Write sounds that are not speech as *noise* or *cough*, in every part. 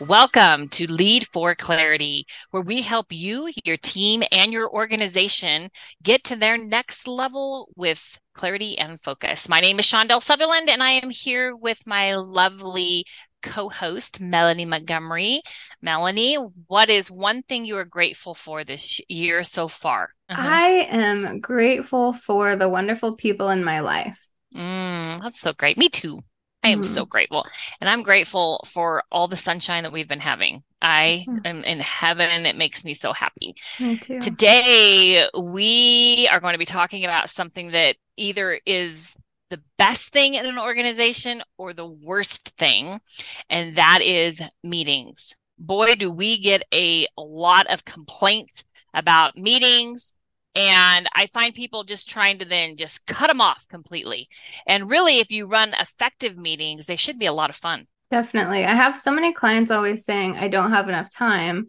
Welcome to Lead for Clarity, where we help you, your team, and your organization get to their next level with clarity and focus. My name is Shandel Sutherland, and I am here with my lovely co host, Melanie Montgomery. Melanie, what is one thing you are grateful for this year so far? Uh-huh. I am grateful for the wonderful people in my life. Mm, that's so great. Me too. I am mm. so grateful. And I'm grateful for all the sunshine that we've been having. I mm. am in heaven. It makes me so happy. Me too. Today, we are going to be talking about something that either is the best thing in an organization or the worst thing, and that is meetings. Boy, do we get a lot of complaints about meetings and I find people just trying to then just cut them off completely. And really, if you run effective meetings, they should be a lot of fun. Definitely. I have so many clients always saying, I don't have enough time.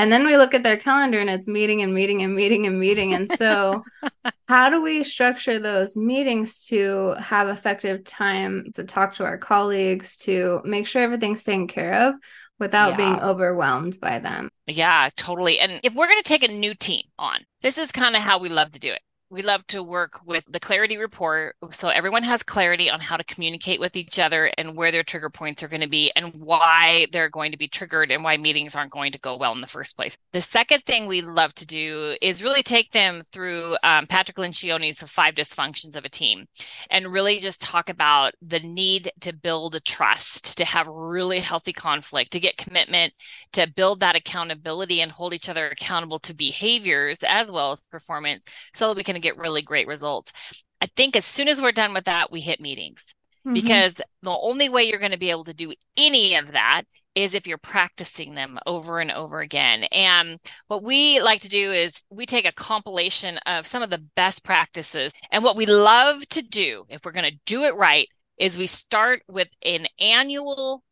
And then we look at their calendar and it's meeting and meeting and meeting and meeting. And so, *laughs* how do we structure those meetings to have effective time to talk to our colleagues, to make sure everything's taken care of without yeah. being overwhelmed by them. Yeah, totally. And if we're going to take a new team on, this is kind of how we love to do it we love to work with the clarity report so everyone has clarity on how to communicate with each other and where their trigger points are going to be and why they're going to be triggered and why meetings aren't going to go well in the first place. The second thing we love to do is really take them through um, Patrick Lencioni's The Five Dysfunctions of a Team and really just talk about the need to build a trust, to have really healthy conflict, to get commitment, to build that accountability and hold each other accountable to behaviors as well as performance so that we can to get really great results. I think as soon as we're done with that, we hit meetings mm-hmm. because the only way you're going to be able to do any of that is if you're practicing them over and over again. And what we like to do is we take a compilation of some of the best practices. And what we love to do, if we're going to do it right, is we start with an annual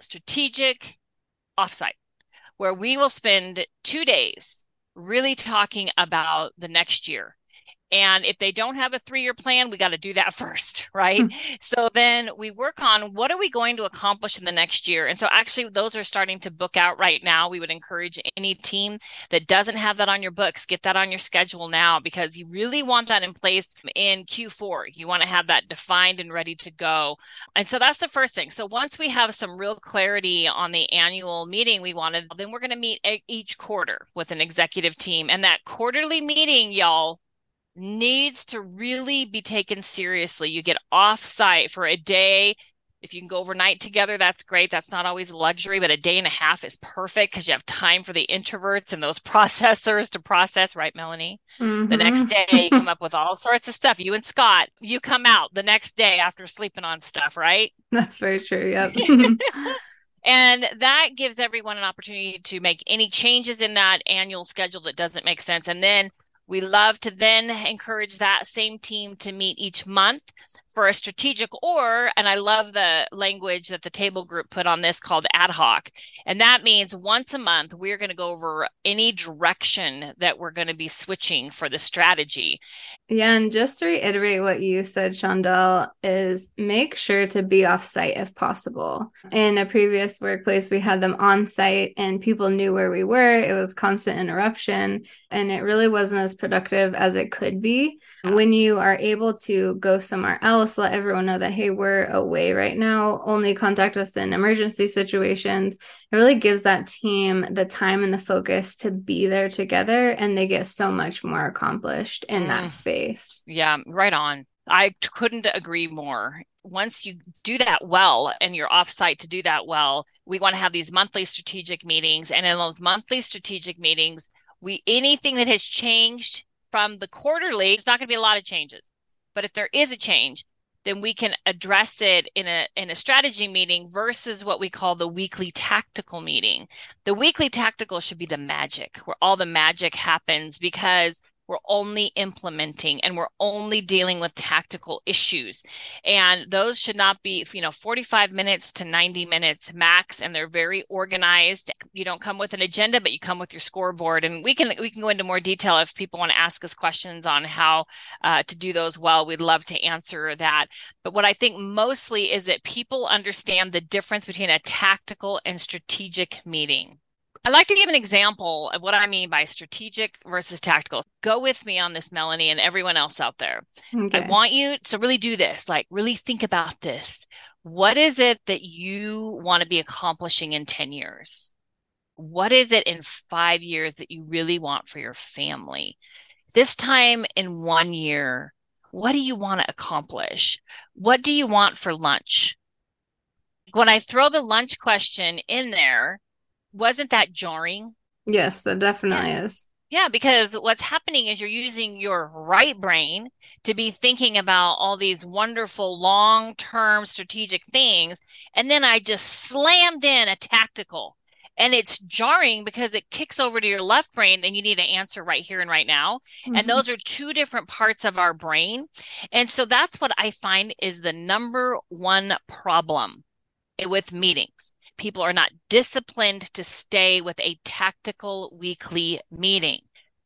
strategic offsite where we will spend two days really talking about the next year and if they don't have a three year plan, we got to do that *laughs* first, right? Mm-hmm. So then we work on what are we going to accomplish in the next year? And so actually, those are starting to book out right now. We would encourage any team that doesn't have that on your books, get that on your schedule now because you really want that in place in Q4. You want to have that defined and ready to go. And so that's the first thing. So once we have some real clarity on the annual meeting we wanted, then we're going to meet each quarter with an executive team. And that quarterly meeting, y'all, needs to really be taken seriously. You get off site for a day. If you can go overnight together, that's great. That's not always a luxury, but a day and a half is perfect because you have time for the introverts and those *laughs* processors to process, right, Melanie? Mm-hmm. The next day, you come *laughs* up with all sorts of stuff. You and Scott, you come out the next day after sleeping on stuff, right? That's very true. Yep. *laughs* And that gives everyone an opportunity to make any changes in that annual schedule that doesn't make sense. And then we love to then encourage that same team to meet each month for a strategic or, and I love the language that the table group put on this called ad hoc. And that means once a month, we're going to go over any direction that we're going to be switching for the strategy. Yeah. And just to reiterate what you said, Shandel, is make sure to be off site if possible. In a previous workplace, we had them on site and people knew where we were. It was constant interruption and it really wasn't as productive as it could be. When you are able to go somewhere else, let everyone know that hey we're away right now. Only contact us in emergency situations. It really gives that team the time and the focus to be there together and they get so much more accomplished in mm. that space. Yeah right on. I couldn't agree more. Once you do that well and you're offsite to do that well we want to have these monthly strategic meetings and in those monthly strategic meetings we anything that has changed from the quarterly it's not going to be a lot of changes. But if there is a change then we can address it in a in a strategy meeting versus what we call the weekly tactical meeting. The weekly tactical should be the magic where all the magic happens because we're only implementing and we're only dealing with tactical issues. And those should not be you know 45 minutes to 90 minutes max and they're very organized. You don't come with an agenda but you come with your scoreboard. And we can we can go into more detail if people want to ask us questions on how uh, to do those well. We'd love to answer that. But what i think mostly is that people understand the difference between a tactical and strategic meeting I'd like to give an example of what I mean by strategic versus tactical. Go with me on this, Melanie, and everyone else out there. Okay. I want you to really do this, like, really think about this. What is it that you want to be accomplishing in 10 years? What is it in five years that you really want for your family? This time in one year, what do you want to accomplish? What do you want for lunch? When I throw the lunch question in there, wasn't that jarring? Yes, that definitely yeah. is. Yeah, because what's happening is you're using your right brain to be thinking about all these wonderful long term strategic things. And then I just slammed in a tactical. And it's jarring because it kicks over to your left brain and you need an answer right here and right now. Mm-hmm. And those are two different parts of our brain. And so that's what I find is the number one problem with meetings people are not disciplined to stay with a tactical weekly meeting.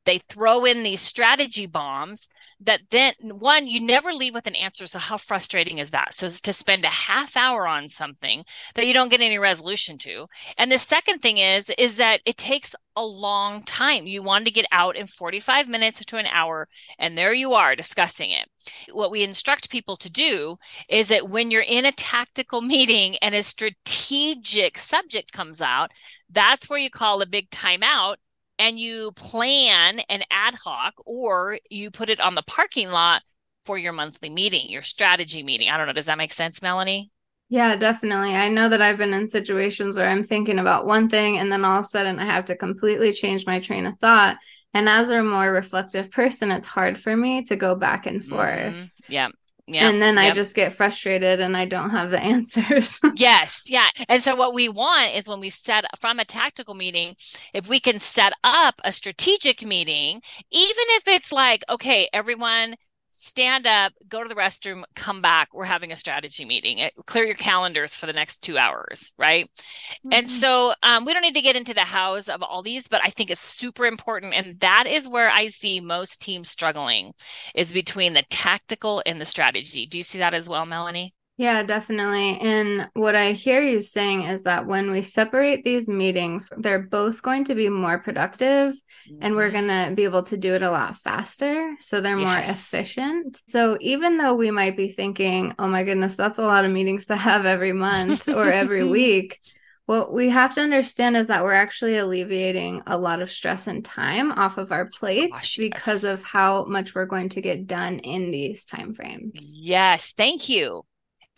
They throw in these strategy bombs that then, one, you never leave with an answer. So, how frustrating is that? So, to spend a half hour on something that you don't get any resolution to. And the second thing is, is that it takes a long time. You want to get out in 45 minutes to an hour, and there you are discussing it. What we instruct people to do is that when you're in a tactical *laughs* meeting and a strategic subject comes out, that's where you call a big timeout and you plan an ad hoc or you put it on the parking lot for your monthly meeting, your strategy meeting. I don't know. Does that make sense, Melanie? Yeah, definitely. I know that I've been in situations where I'm thinking about one thing and then all of a sudden I have to completely change my train of thought. And as a more reflective person, it's hard for me to go back and forth. Mm-hmm. Yeah. Yeah. And then yep. I just get frustrated and I don't have the *laughs* answers. yes. Yeah. And so what we want is when we set from a tactical meeting, if we can set up a strategic meeting, even if it's like, okay, everyone stand up, go to the restroom, come back. We're having a strategy meeting. It, clear your calendars for the next two hours, right? Mm-hmm. And so um, we don't need to get into the hows of all these, but I think it's super important. And that is where I see most teams struggling is between the tactical and the strategy. Do you see that as well, Melanie? Yeah, definitely. And what I hear you saying is that when we separate these meetings, they're both going to be more productive mm-hmm. and we're mm-hmm. going to be able to do it a lot faster. So they're yes. more efficient. So even though we might be thinking, oh my goodness, that's a lot of meetings to have every month or every *laughs* week. What we have to understand is that we're actually alleviating a lot of stress and time off of our plates Gosh, because yes. of how much we're going to get done in these time frames. Yes, thank you.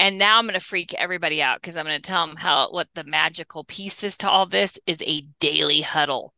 And now I'm going to freak everybody out because I'm going to tell them how what the magical piece is to all this is a daily huddle.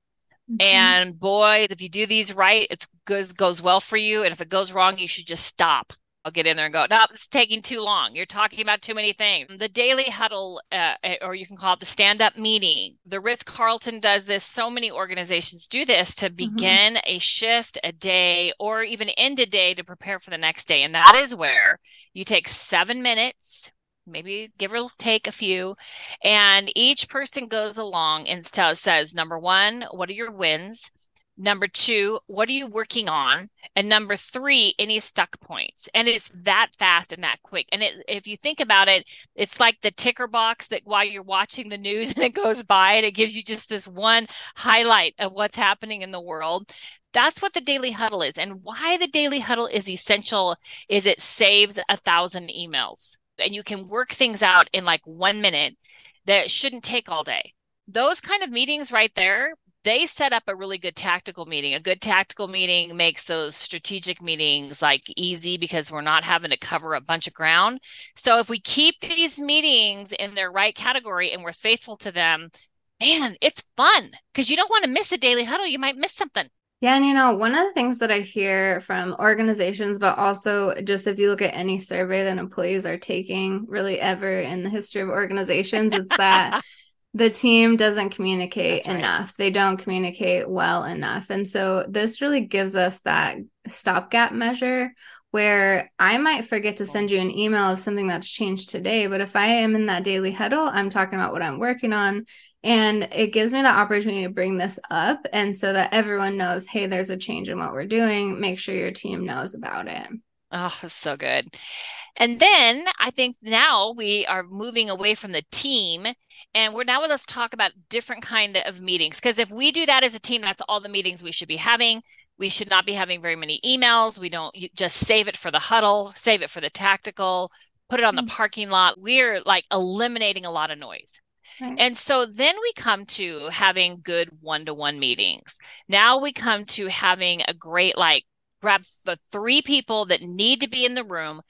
Mm-hmm. And boy, if you do these right, it goes goes well for you. And if it goes wrong, you should just stop. I'll get in there and go, no, it's taking too long. You're talking about too many things. The daily huddle, uh, eh, or you can call it the stand up meeting. The Ritz Carlton does this. So many organizations do this to mm-hmm. begin mm-hmm. a shift, a day, or even end a day to prepare for the next day. And that is where you take seven minutes, maybe give or take a few, and each person goes along and says, number one, what are your wins? Number two, what are you working on? And number three, any stuck points. And it's that fast and that quick. And it, if you think about it, it's like the ticker box that while you're watching the news *laughs* and it goes by and it gives you just this one highlight of what's happening in the world. That's what the daily huddle is. And why the daily huddle is essential is it saves a thousand emails and you can work things out in like one minute that shouldn't take all day those kind of meetings right there they set up a really good tactical meeting. A good tactical meeting makes those strategic meetings like easy because we're not having to cover a bunch of ground. So if we keep these meetings in their right category and we're faithful to them, man, it's fun because you don't want to miss a daily huddle. You might miss something. Yeah, and you know, one of the things that I hear from organizations, but also just if you look at any survey that employees are taking really ever in the history of organizations, it's that *laughs* the team doesn't communicate right. enough. They don't communicate well enough. And so this really gives us that stopgap measure where I might forget to send you an email of something that's changed today. But if I am in that daily huddle, I'm talking about what I'm working on. And it gives me the opportunity to bring this up. And so that everyone knows, hey, there's a change in what we're doing. Make sure your team knows about it. Oh, so good. And then I think now we are moving away from the team and we're now let's talk about different kind of meetings because if we do that as a team that's all the meetings we should be having. We should not be having very many emails. We don't just save it for the huddle, save it for the tactical, put it on the mm. parking lot. We're like eliminating a lot of noise. Right. And so then we come to having good one to one meetings. Now we come to having a great, like, grab the three people that need to be in the room,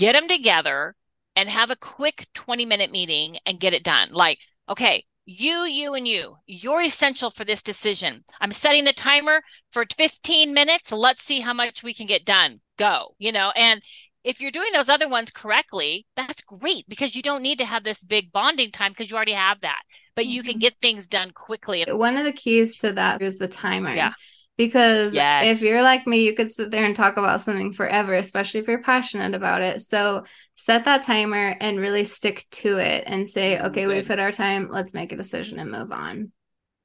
get them together, and have a quick 20 minute meeting and get it done. Like, okay, you, you, and you, you're essential for this decision. I'm setting the timer for 15 minutes. Let's see how much we can get done. Go, you know, and if you're doing those other ones correctly, that's great because you don't need to have this big bonding time because you already have that. But you can mm-hmm. get things done quickly. One of the keys to that is the timer. Yeah. Because yes. if you're like me, you could sit there and talk about something forever, especially if you're passionate about it. So set that timer and really stick to it and say, okay, Good. we've hit our time. Let's make a decision and move on.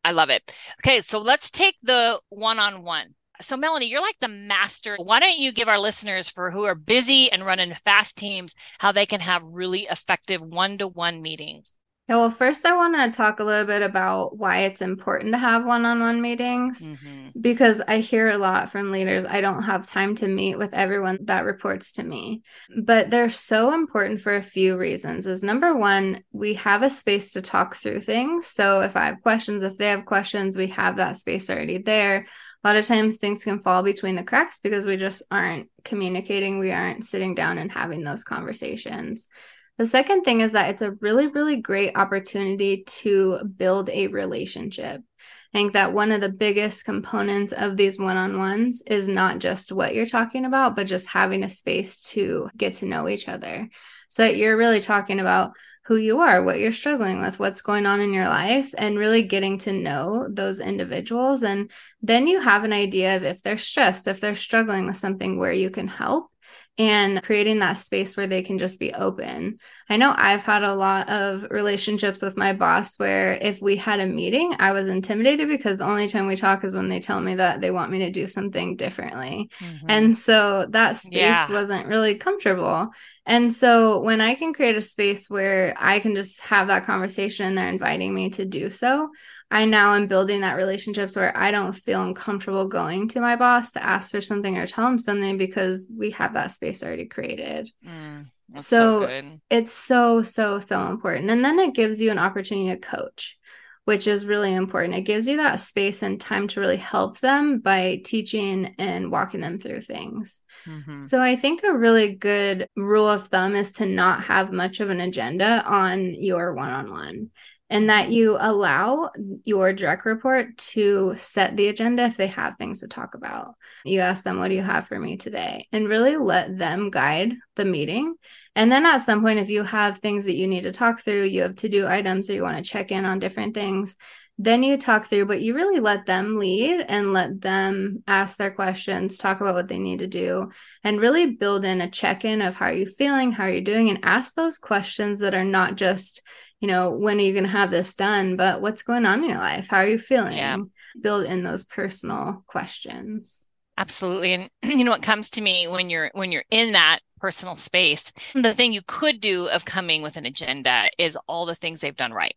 I love it. Okay, so let's take the one on one. So, Melanie, you're like the master. Why don't you give our listeners, for who are busy and running fast teams, how they can have really effective one to one meetings? Yeah, well, first, I want to talk a little bit about why it's important to have one on one meetings mm-hmm. because I hear a lot from leaders I don't have time to meet with everyone that reports to me. But they're so important for a few reasons. Is number one, we have a space to talk through things. So if I have questions, if they have questions, we have that space already there. A lot of times things can fall between the cracks because we just aren't communicating, we aren't sitting down and having those conversations. The second thing is that it's a really, really great opportunity to build a relationship. I think that one of the biggest components of these one on ones is not just what you're talking about, but just having a space to get to know each other. So that you're really talking about who you are, what you're struggling with, what's going on in your life, and really getting to know those individuals. And then you have an idea of if they're stressed, if they're struggling with something where you can help and creating that space where they can just be open. I know I've had a lot of relationships with my boss where if we had a meeting, I was intimidated because the only time we talk is when they tell me that they want me to do something differently. Mm-hmm. And so that space yeah. wasn't really comfortable. And so when I can create a space where I can just have that conversation and they're inviting me to do so, I now am building that relationships where I don't feel uncomfortable going to my boss to ask for something or tell him something because we have that space already created. Mm, so, so it's so, so, so important. And then it gives you an opportunity to coach, which is really important. It gives you that space and time to really help them by teaching and walking them through things. Mm-hmm. So I think a really good rule of thumb is to not have much of an agenda on your one on one and that you allow your direct report to set the agenda if they have things to talk about. You ask them, What do you have for me today? And really let them guide the meeting. And then at some point, if you have things that you need to talk through, you have to do items or you want to check in on different things, then you talk through, but you really let them lead and let them ask their questions, talk about what they need to do, and really build in a check in of how are you feeling, how are you doing, and ask those questions that are not just, you know, when are you going to have this done? But what's going on in your life? How are you feeling? Yeah. Build in those personal questions. Absolutely. And *clears throat* you know what comes to me when you're when you're in that personal space, the thing you could do of coming with an agenda is all the things they've done right.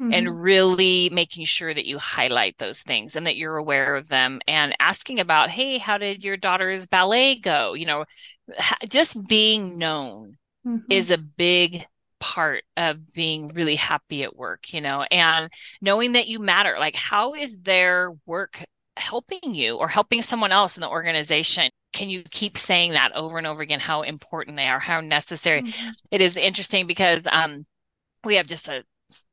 Mm-hmm. and really making sure that you highlight those things and that you're aware of them and asking about hey how did your daughter's ballet go you know just being known mm-hmm. is a big part of being really happy at work, you know, and knowing that you matter. Like, how is their work helping you or helping someone else in the organization? Can you keep saying that over and over again, how important they are, how necessary? Mm-hmm. It is interesting because um, we have just a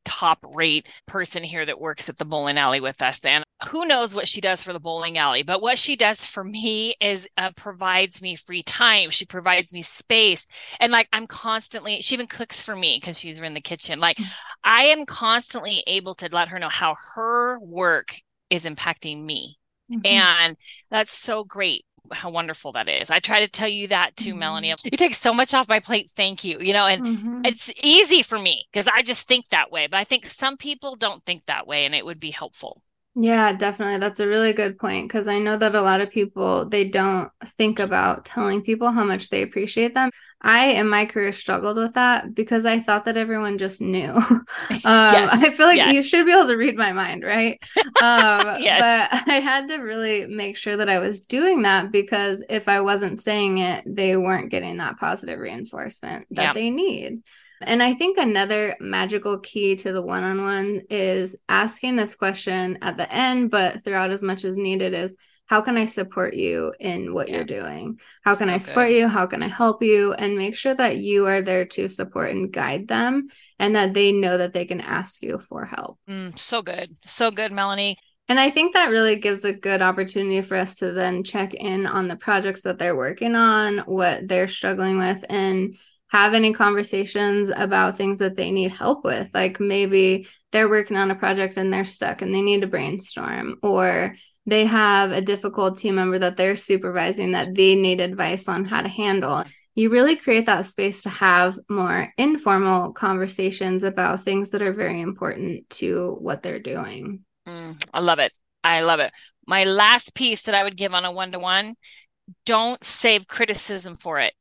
top rate person here that works at the bowling alley with us. And who knows what she does for the bowling alley, but what she does for me is uh, provides me free time. She provides me space. And like I'm constantly, she even cooks for me because she's in the kitchen. Like mm. I am constantly able to let her know how her work is impacting me. Mm-hmm. And that's so great how wonderful that is. I try to tell you that too, mm-hmm. Melanie. You take so much off my plate. Thank you. You know, and mm-hmm. it's easy for me because I just think that way. But I think some people don't think that way and it would be helpful. Yeah, definitely. That's a really good point because I know that a lot of people they don't think about telling people how much they appreciate them. I in my career struggled with that because I thought that everyone just knew. *laughs* *laughs* um, yes, I feel like yes. you should be able to read my mind, right? *laughs* Um, yes. But I had to really make sure that I was doing that because if I wasn't saying it, they weren't getting that positive reinforcement that they need. And I think another magical key to the one on one is asking this question at the end, but throughout as much as needed is how can I support you in what yeah. you're doing? How can so I support good. you? How can I help you? And make sure that you are there to support and guide them and that they know that they can ask you for help. Mm, so good. So good, Melanie. And I think that really gives a good opportunity for us to then check in on the projects that they're working on, what they're struggling with, and have any conversations about things that they need help with. Like maybe they're working on a project and they're stuck and they need to brainstorm, or they have a difficult team member that they're supervising that they need advice on how to handle. You really create that space to have more informal conversations about things that are very important to what they're doing. Mm, I love it. I love it. My last piece that I would give on a one to one don't save criticism for it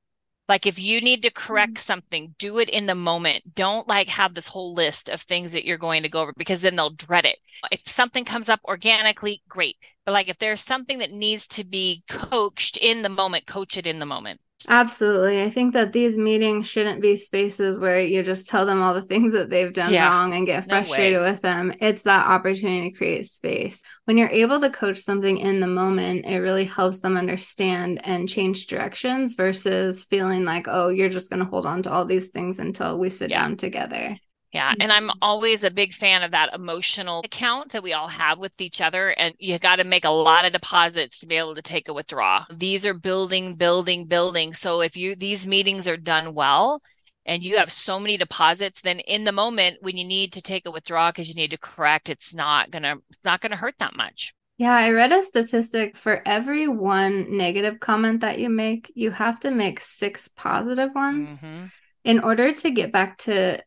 like if you need to correct mm-hmm. something, do it in the moment. Don't like have this whole list of things that you're going to go over because then they'll dread it. If something comes up organically, great. But like if there's something that needs to be coached in the moment, coach it in the moment. Absolutely. I think that these meetings shouldn't be spaces where you just tell them all the *laughs* things that they've done yeah, wrong and get frustrated no with them. It's that opportunity to create space. When you're able to coach something in the moment, it really helps them understand and change directions versus feeling like, oh, you're just going to hold on to all these things until we sit yeah. down together. Yeah. And I'm mm-hmm. always a big fan of that emotional account that we all have with each other. And you got to make a lot of deposits to be able to take a withdrawal. These are building, building, building. So if you, these meetings are done well, and you have so many deposits then in the moment when you need to take a withdrawal because you need to correct it's not gonna it's not gonna hurt that much yeah i read a statistic for every one negative comment that you make you have to make six positive ones mm-hmm. in order to get back to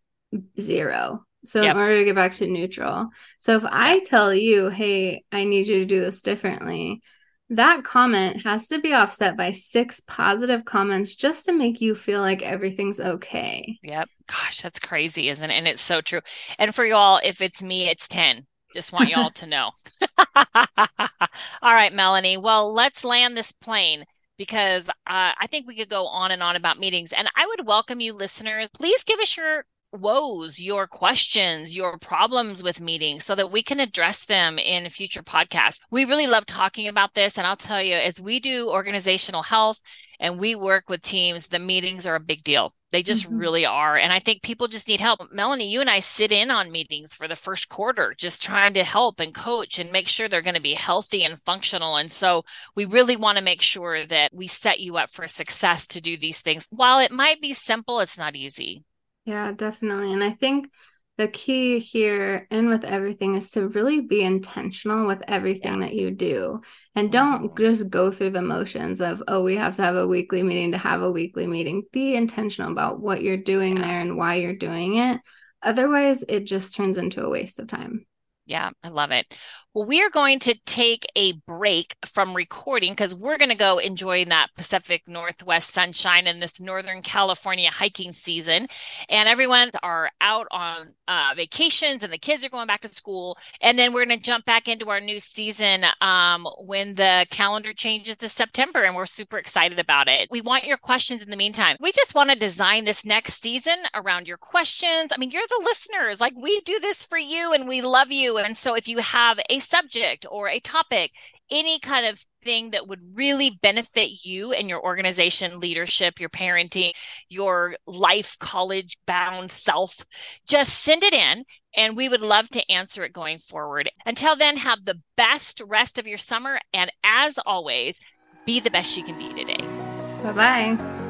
zero. So yep. in order to get back to neutral. So if I tell you, hey, I need you to do this differently, that comment has to be offset by six positive comments just to make you feel like everything's okay. Yep. Gosh, that's crazy, isn't it? And it's so true. And for y'all, if it's me, it's 10. Just want y'all *laughs* to know. *laughs* All right, Melanie. Well, let's land this plane because uh, I think we could go on and on about meetings. And I would welcome you, listeners. Please give us your woes, your questions, your problems with meetings so that we can address them in future podcasts. We really love talking about this. And I'll tell you, as we do organizational health and we work with teams, the meetings are a big deal. They just mm-hmm. really are. And I think people just need help. Melanie, you and I sit in on meetings for the first quarter, just trying to help and coach and make sure they're going to be healthy and functional. And so we really want to make sure that we set you up for success to do these things. While it might be simple, it's not easy. Yeah, definitely. And I think the key here and with everything is to really be intentional with everything yeah. that you do and don't mm-hmm. just go through the motions of oh we have to have a weekly meeting to have a weekly meeting be intentional about what you're doing yeah. there and why you're doing it otherwise it just turns into a waste of time yeah, I love it. Well, we are going to take a break from recording because we're going to go enjoy that Pacific Northwest sunshine in this Northern California hiking season. And everyone are out on uh, vacations and the kids are going back to school. And then we're going to jump back into our new season um, when the calendar changes to September. And we're super excited about it. We want your questions in the meantime. We just want to design this next season around your questions. I mean, you're the listeners. Like we do this for you and we love you. And so if you have a subject or a topic, any kind of thing that would really benefit you and your organization leadership, your parenting, your life college bound self, just send it in and we would love to answer it going forward. Until then, have the best rest of your summer. And as always, be the best you can be today. Bye bye.